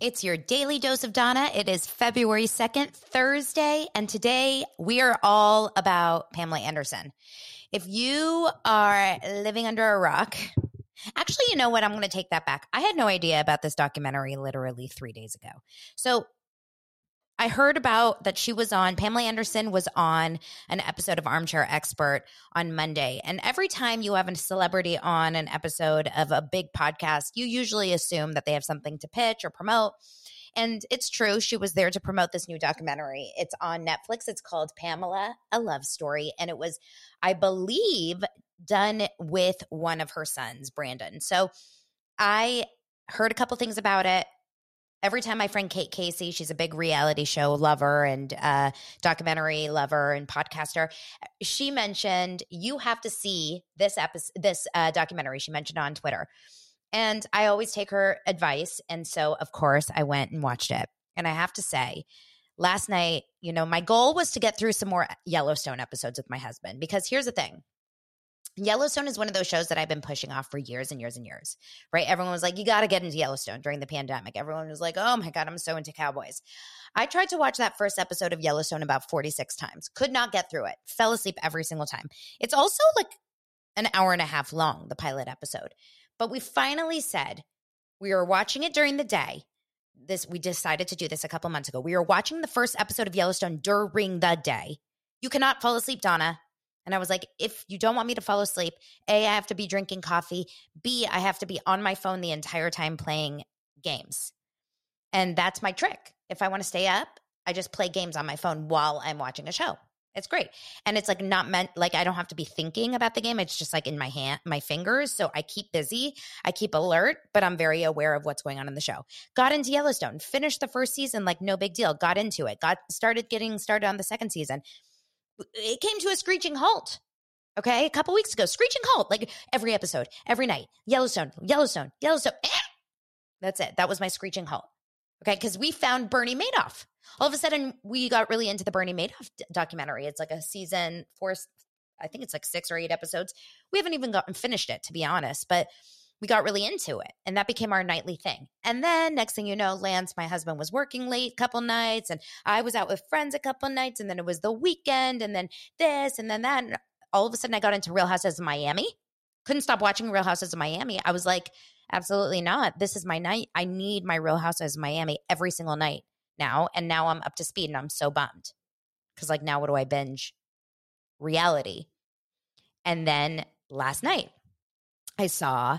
It's your daily dose of Donna. It is February 2nd, Thursday, and today we are all about Pamela Anderson. If you are living under a rock, actually, you know what? I'm going to take that back. I had no idea about this documentary literally three days ago. So I heard about that she was on, Pamela Anderson was on an episode of Armchair Expert on Monday. And every time you have a celebrity on an episode of a big podcast, you usually assume that they have something to pitch or promote. And it's true, she was there to promote this new documentary. It's on Netflix. It's called Pamela, a Love Story. And it was, I believe, done with one of her sons, Brandon. So I heard a couple things about it every time my friend Kate Casey, she's a big reality show lover and uh, documentary lover and podcaster, she mentioned you have to see this episode, this uh, documentary. She mentioned on Twitter, and I always take her advice, and so of course I went and watched it. And I have to say, last night, you know, my goal was to get through some more Yellowstone episodes with my husband because here's the thing. Yellowstone is one of those shows that I've been pushing off for years and years and years, right? Everyone was like, you got to get into Yellowstone during the pandemic. Everyone was like, oh my God, I'm so into cowboys. I tried to watch that first episode of Yellowstone about 46 times, could not get through it, fell asleep every single time. It's also like an hour and a half long, the pilot episode. But we finally said we were watching it during the day. This we decided to do this a couple months ago. We were watching the first episode of Yellowstone during the day. You cannot fall asleep, Dana. And I was like, if you don't want me to fall asleep, A, I have to be drinking coffee. B, I have to be on my phone the entire time playing games. And that's my trick. If I want to stay up, I just play games on my phone while I'm watching a show. It's great. And it's like not meant like I don't have to be thinking about the game. It's just like in my hand, my fingers. So I keep busy. I keep alert, but I'm very aware of what's going on in the show. Got into Yellowstone, finished the first season like no big deal. Got into it. Got started getting started on the second season it came to a screeching halt. Okay, a couple weeks ago, screeching halt, like every episode, every night. Yellowstone, Yellowstone, Yellowstone. Eh! That's it. That was my screeching halt. Okay, because we found Bernie Madoff. All of a sudden, we got really into the Bernie Madoff d- documentary. It's like a season four, I think it's like six or eight episodes. We haven't even gotten finished it, to be honest. But we got really into it and that became our nightly thing. And then next thing you know lance my husband was working late a couple nights and i was out with friends a couple nights and then it was the weekend and then this and then that and all of a sudden i got into real houses of miami. Couldn't stop watching real houses of miami. I was like absolutely not. This is my night. I need my real houses of miami every single night now and now i'm up to speed and i'm so bummed. Because like now what do i binge? Reality. And then last night I saw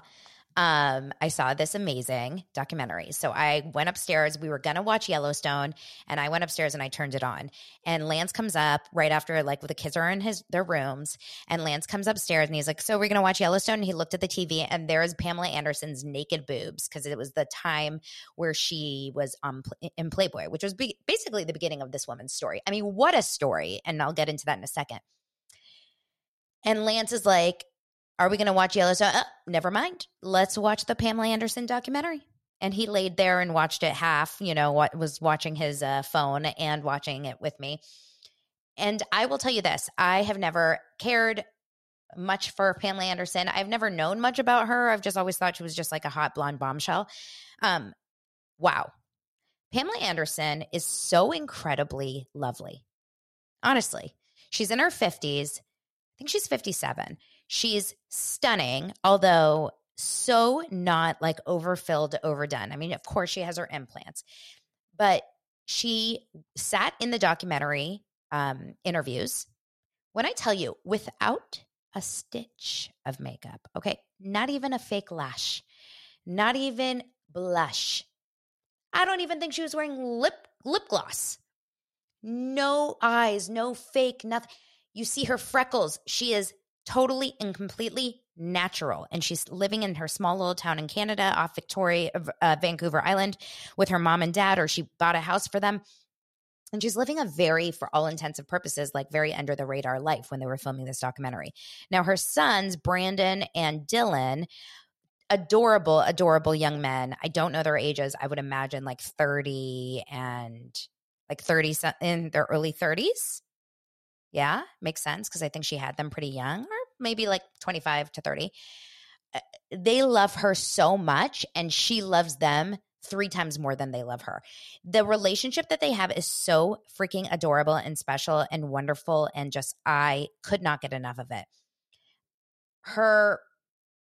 um, I saw this amazing documentary. So I went upstairs. We were gonna watch Yellowstone, and I went upstairs and I turned it on. And Lance comes up right after, like, the kids are in his their rooms, and Lance comes upstairs and he's like, "So we're gonna watch Yellowstone?" And he looked at the TV, and there's Pamela Anderson's naked boobs because it was the time where she was um in Playboy, which was be- basically the beginning of this woman's story. I mean, what a story! And I'll get into that in a second. And Lance is like, are we going to watch Yellowstone? Oh, never mind. Let's watch the Pamela Anderson documentary. And he laid there and watched it half, you know, what was watching his uh, phone and watching it with me. And I will tell you this I have never cared much for Pamela Anderson. I've never known much about her. I've just always thought she was just like a hot blonde bombshell. Um, wow. Pamela Anderson is so incredibly lovely. Honestly, she's in her 50s. I think she's 57. She's stunning, although so not like overfilled, overdone. I mean, of course, she has her implants, but she sat in the documentary um, interviews. When I tell you, without a stitch of makeup, okay, not even a fake lash, not even blush. I don't even think she was wearing lip lip gloss. No eyes, no fake, nothing. You see her freckles. She is totally and completely natural. And she's living in her small little town in Canada off Victoria, uh, Vancouver Island with her mom and dad, or she bought a house for them. And she's living a very, for all intents and purposes, like very under the radar life when they were filming this documentary. Now, her sons, Brandon and Dylan, adorable, adorable young men. I don't know their ages. I would imagine like 30 and like 30 in their early 30s. Yeah, makes sense because I think she had them pretty young or maybe like 25 to 30. Uh, they love her so much and she loves them three times more than they love her. The relationship that they have is so freaking adorable and special and wonderful. And just, I could not get enough of it. Her,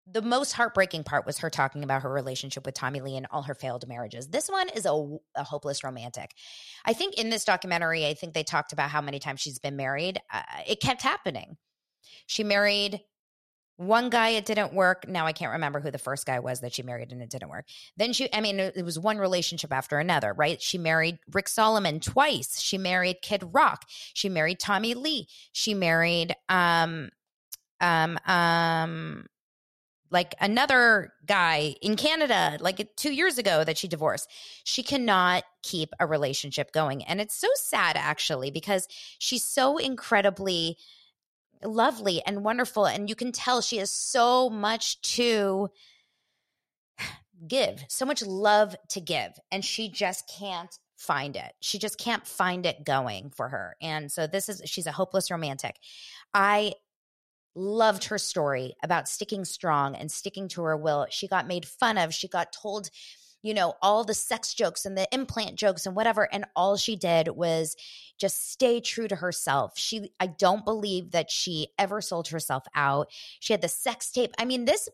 the most heartbreaking part was her talking about her relationship with Tommy Lee and all her failed marriages. This one is a, a hopeless romantic. I think in this documentary, I think they talked about how many times she's been married. Uh, it kept happening. She married one guy, it didn't work. Now I can't remember who the first guy was that she married and it didn't work. Then she, I mean, it was one relationship after another, right? She married Rick Solomon twice. She married Kid Rock. She married Tommy Lee. She married, um, um, um, like another guy in Canada, like two years ago that she divorced. She cannot keep a relationship going. And it's so sad, actually, because she's so incredibly lovely and wonderful. And you can tell she has so much to give, so much love to give. And she just can't find it. She just can't find it going for her. And so this is, she's a hopeless romantic. I loved her story about sticking strong and sticking to her will. She got made fun of. She got told, you know, all the sex jokes and the implant jokes and whatever. And all she did was just stay true to herself. She, I don't believe that she ever sold herself out. She had the sex tape. I mean, this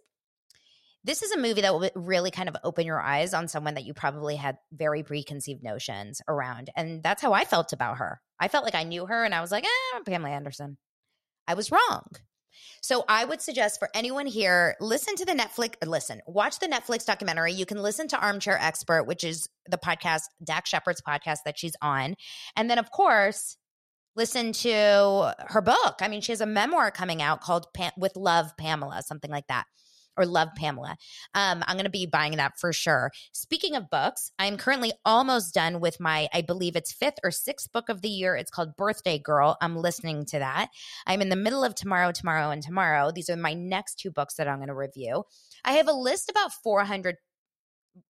this is a movie that will really kind of open your eyes on someone that you probably had very preconceived notions around. And that's how I felt about her. I felt like I knew her and I was like, eh, Pamela Anderson. I was wrong. So I would suggest for anyone here, listen to the Netflix, listen, watch the Netflix documentary. You can listen to Armchair Expert, which is the podcast, Dax Shepard's podcast that she's on. And then, of course, listen to her book. I mean, she has a memoir coming out called Pam- With Love, Pamela, something like that or Love Pamela. Um, I'm going to be buying that for sure. Speaking of books, I'm currently almost done with my, I believe it's fifth or sixth book of the year. It's called Birthday Girl. I'm listening to that. I'm in the middle of Tomorrow, Tomorrow, and Tomorrow. These are my next two books that I'm going to review. I have a list about 400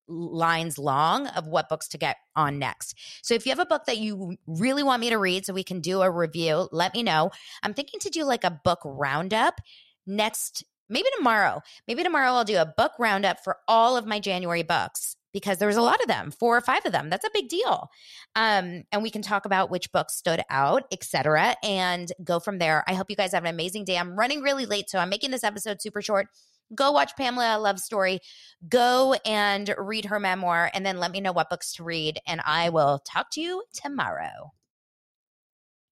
lines long of what books to get on next. So if you have a book that you really want me to read so we can do a review, let me know. I'm thinking to do like a book roundup next maybe tomorrow, maybe tomorrow I'll do a book roundup for all of my January books because there was a lot of them, four or five of them. That's a big deal. Um, and we can talk about which books stood out, etc., and go from there. I hope you guys have an amazing day. I'm running really late, so I'm making this episode super short. Go watch Pamela Love Story. Go and read her memoir, and then let me know what books to read. And I will talk to you tomorrow.